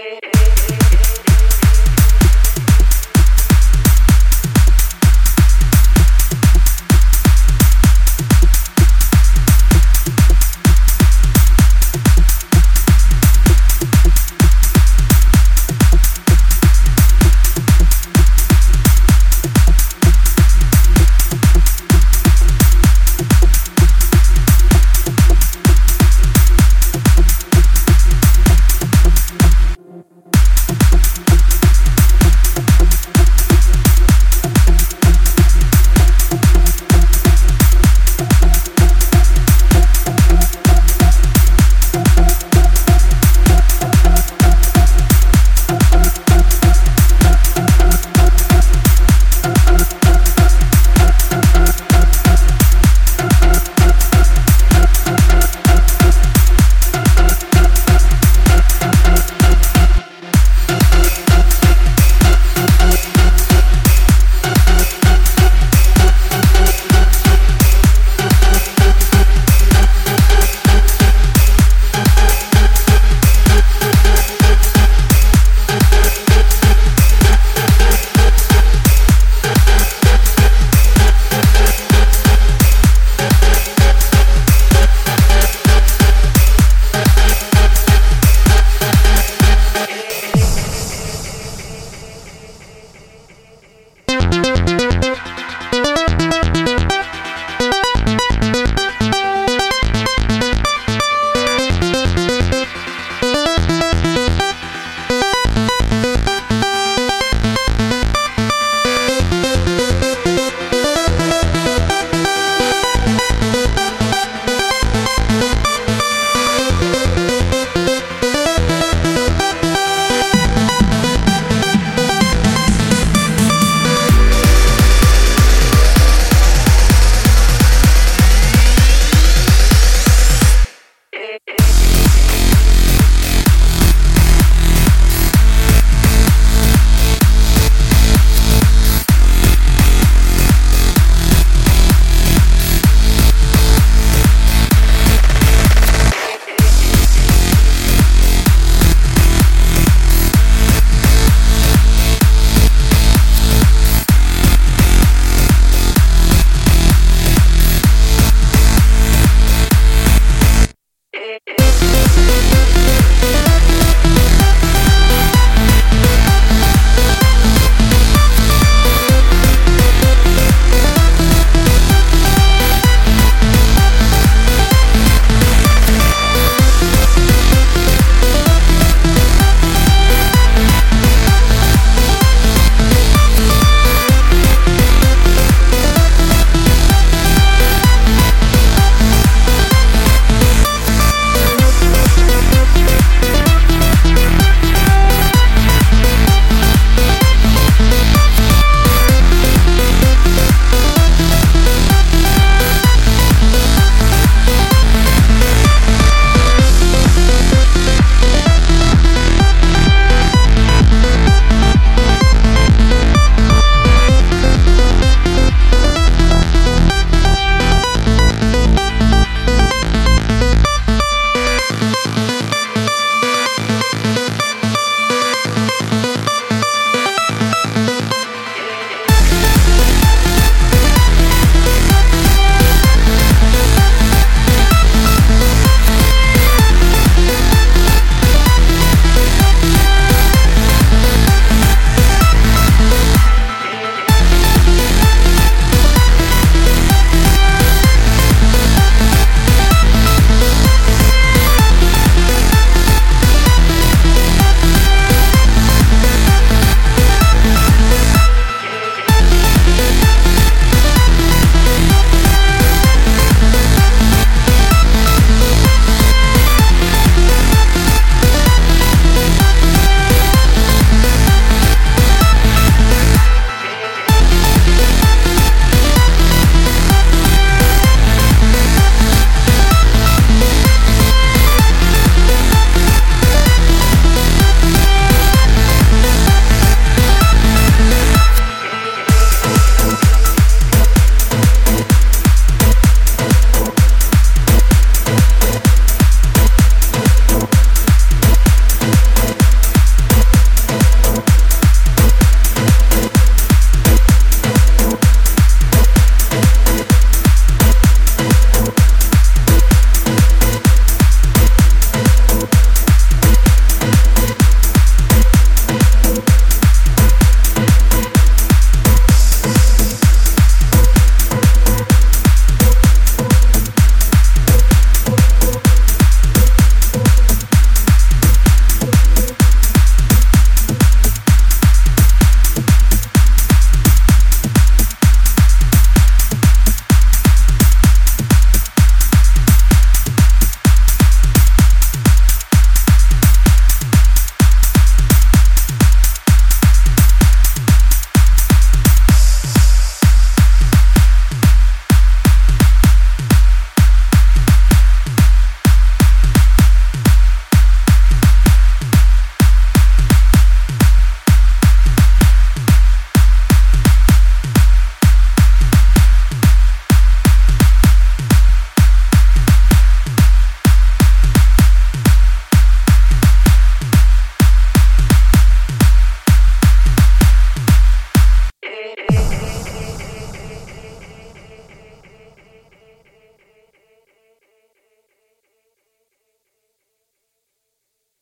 Eh,